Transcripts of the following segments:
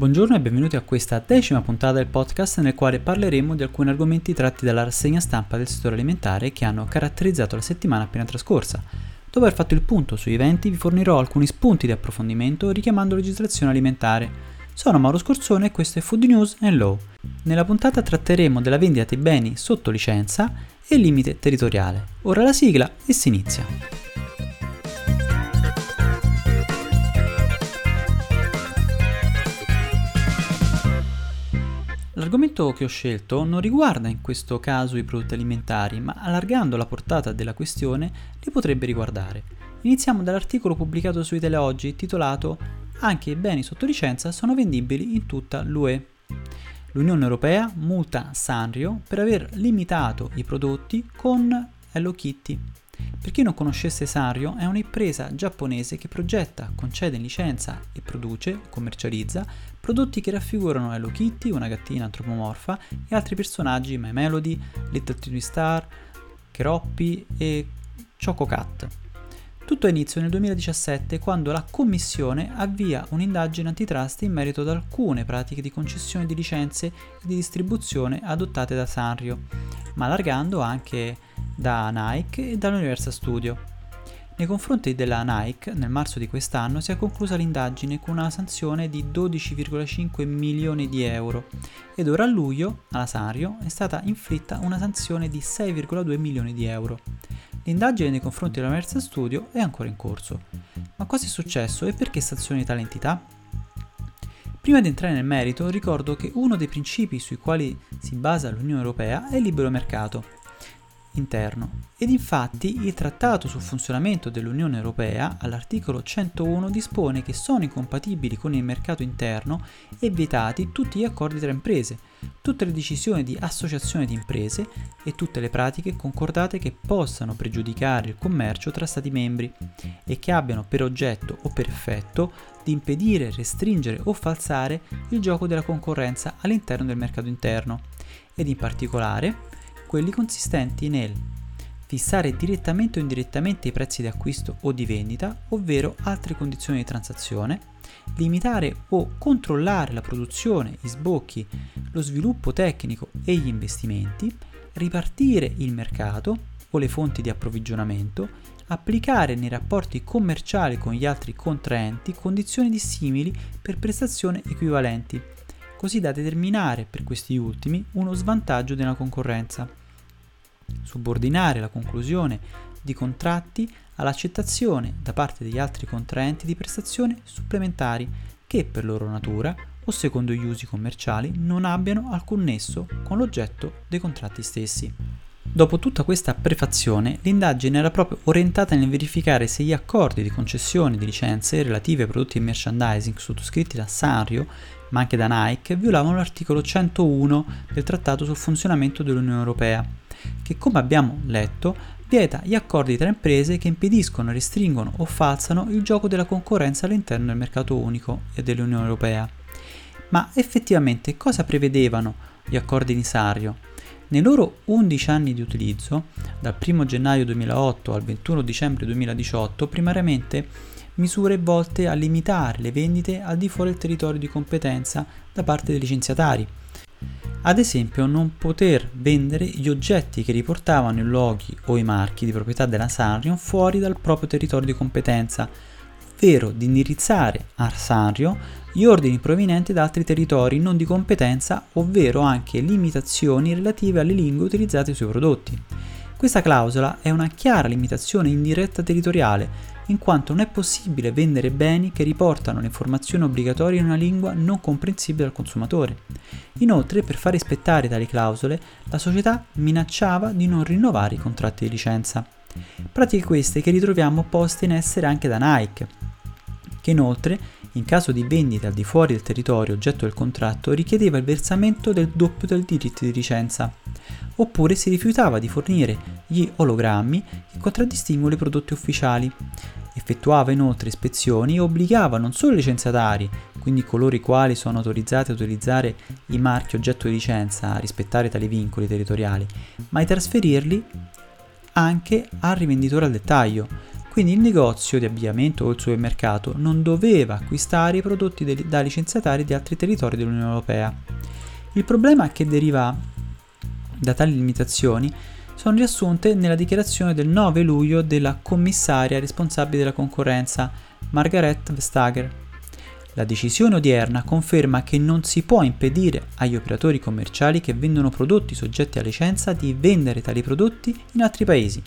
Buongiorno e benvenuti a questa decima puntata del podcast nel quale parleremo di alcuni argomenti tratti dalla rassegna stampa del settore alimentare che hanno caratterizzato la settimana appena trascorsa. Dopo aver fatto il punto sui eventi vi fornirò alcuni spunti di approfondimento richiamando legislazione alimentare. Sono Mauro Scorzone e questo è Food News and Law. Nella puntata tratteremo della vendita di beni sotto licenza e limite territoriale. Ora la sigla e si inizia. L'argomento che ho scelto non riguarda in questo caso i prodotti alimentari, ma allargando la portata della questione li potrebbe riguardare. Iniziamo dall'articolo pubblicato su Italia Oggi titolato Anche i beni sotto licenza sono vendibili in tutta l'UE. L'Unione Europea multa Sanrio per aver limitato i prodotti con Hello Kitty. Per chi non conoscesse Sanrio, è un'impresa giapponese che progetta, concede in licenza e produce, commercializza, prodotti che raffigurano Hello Kitty, una gattina antropomorfa, e altri personaggi, My Melody, Little Tiny Star, Keroppi e Choco Cat. Tutto ha inizio nel 2017 quando la Commissione avvia un'indagine antitrust in merito ad alcune pratiche di concessione di licenze e di distribuzione adottate da Sanrio, ma allargando anche da Nike e dall'Universal Studio. Nei confronti della Nike, nel marzo di quest'anno si è conclusa l'indagine con una sanzione di 12,5 milioni di euro ed ora a luglio, alla Sanrio, è stata inflitta una sanzione di 6,2 milioni di euro. L'indagine nei confronti dell'Universal Studio è ancora in corso. Ma cosa è successo e perché sanzioni tale entità? Prima di entrare nel merito, ricordo che uno dei principi sui quali si basa l'Unione Europea è il libero mercato interno. Ed infatti il Trattato sul funzionamento dell'Unione Europea all'articolo 101 dispone che sono incompatibili con il mercato interno e vietati tutti gli accordi tra imprese, tutte le decisioni di associazione di imprese e tutte le pratiche concordate che possano pregiudicare il commercio tra Stati membri e che abbiano per oggetto o per effetto di impedire, restringere o falsare il gioco della concorrenza all'interno del mercato interno. Ed in particolare quelli consistenti nel fissare direttamente o indirettamente i prezzi di acquisto o di vendita, ovvero altre condizioni di transazione, limitare o controllare la produzione, i sbocchi, lo sviluppo tecnico e gli investimenti, ripartire il mercato o le fonti di approvvigionamento, applicare nei rapporti commerciali con gli altri contraenti condizioni dissimili per prestazioni equivalenti, così da determinare per questi ultimi uno svantaggio della concorrenza subordinare la conclusione di contratti all'accettazione da parte degli altri contraenti di prestazioni supplementari che per loro natura o secondo gli usi commerciali non abbiano alcun nesso con l'oggetto dei contratti stessi. Dopo tutta questa prefazione, l'indagine era proprio orientata nel verificare se gli accordi di concessione di licenze relativi ai prodotti di merchandising sottoscritti da Sanrio, ma anche da Nike, violavano l'articolo 101 del Trattato sul funzionamento dell'Unione Europea, che come abbiamo letto vieta gli accordi tra imprese che impediscono, restringono o falsano il gioco della concorrenza all'interno del mercato unico e dell'Unione Europea. Ma effettivamente cosa prevedevano gli accordi di Sario? Nei loro 11 anni di utilizzo, dal 1 gennaio 2008 al 21 dicembre 2018, primariamente misure volte a limitare le vendite al di fuori del territorio di competenza da parte dei licenziatari, ad esempio non poter vendere gli oggetti che riportavano i loghi o i marchi di proprietà della Sanrio fuori dal proprio territorio di competenza, ovvero di indirizzare a Sanrio gli ordini provenienti da altri territori non di competenza, ovvero anche limitazioni relative alle lingue utilizzate sui prodotti. Questa clausola è una chiara limitazione indiretta territoriale in quanto non è possibile vendere beni che riportano le informazioni obbligatorie in una lingua non comprensibile al consumatore. Inoltre, per far rispettare tali clausole, la società minacciava di non rinnovare i contratti di licenza. Pratiche queste che ritroviamo poste in essere anche da Nike, che inoltre, in caso di vendita al di fuori del territorio oggetto del contratto, richiedeva il versamento del doppio del diritto di licenza, oppure si rifiutava di fornire gli ologrammi che contraddistinguono i prodotti ufficiali, Effettuava inoltre ispezioni e obbligava non solo i licenziatari, quindi coloro i quali sono autorizzati a utilizzare i marchi oggetto di licenza a rispettare tali vincoli territoriali, ma a trasferirli anche al rivenditore al dettaglio. quindi il negozio di abbigliamento o il supermercato non doveva acquistare i prodotti de- da licenziatari di altri territori dell'Unione Europea. Il problema che deriva da tali limitazioni sono riassunte nella dichiarazione del 9 luglio della commissaria responsabile della concorrenza, Margaret Vestager. La decisione odierna conferma che non si può impedire agli operatori commerciali che vendono prodotti soggetti a licenza di vendere tali prodotti in altri paesi.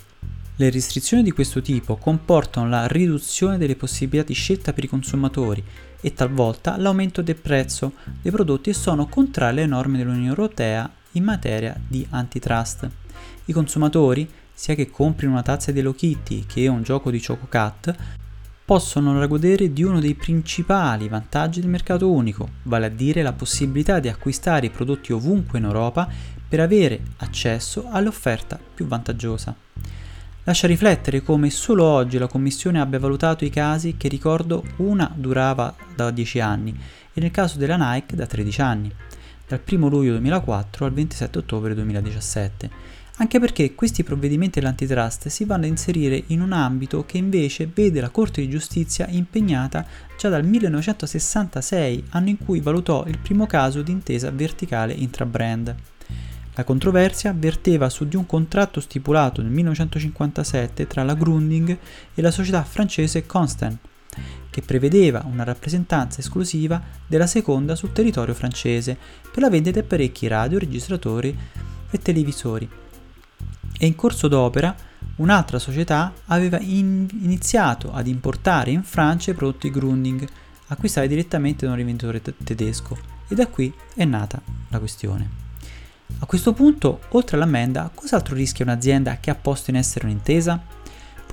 Le restrizioni di questo tipo comportano la riduzione delle possibilità di scelta per i consumatori e talvolta l'aumento del prezzo dei prodotti e sono contrarie alle norme dell'Unione Europea in materia di antitrust. I consumatori, sia che comprino una tazza di Hello Kitty che un gioco di Choco Cat, possono godere di uno dei principali vantaggi del mercato unico, vale a dire la possibilità di acquistare i prodotti ovunque in Europa per avere accesso all'offerta più vantaggiosa. Lascia riflettere come solo oggi la Commissione abbia valutato i casi che ricordo una durava da 10 anni e nel caso della Nike da 13 anni, dal 1 luglio 2004 al 27 ottobre 2017, anche perché questi provvedimenti dell'antitrust si vanno a inserire in un ambito che invece vede la Corte di Giustizia impegnata già dal 1966, anno in cui valutò il primo caso di intesa verticale intrabrand. La controversia verteva su di un contratto stipulato nel 1957 tra la Grunding e la società francese Constant, che prevedeva una rappresentanza esclusiva della seconda sul territorio francese per la vendita di apparecchi radio, registratori e televisori. E in corso d'opera un'altra società aveva in- iniziato ad importare in Francia i prodotti Grunding, acquistati direttamente da un rivenditore t- tedesco, e da qui è nata la questione. A questo punto, oltre all'ammenda, cos'altro rischia un'azienda che ha posto in essere un'intesa?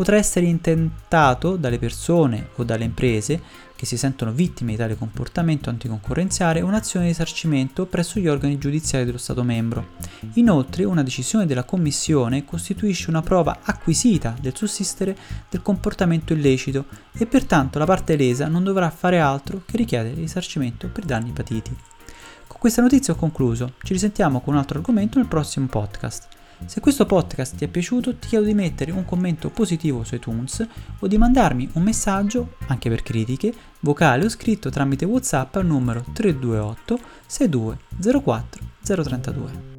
Potrà essere intentato dalle persone o dalle imprese che si sentono vittime di tale comportamento anticoncorrenziale un'azione di risarcimento presso gli organi giudiziari dello Stato membro. Inoltre, una decisione della Commissione costituisce una prova acquisita del sussistere del comportamento illecito e pertanto la parte lesa non dovrà fare altro che richiedere risarcimento per danni patiti. Con questa notizia ho concluso, ci risentiamo con un altro argomento nel prossimo podcast. Se questo podcast ti è piaciuto ti chiedo di mettere un commento positivo su iTunes o di mandarmi un messaggio, anche per critiche, vocale o scritto tramite WhatsApp al numero 328 62 04 032.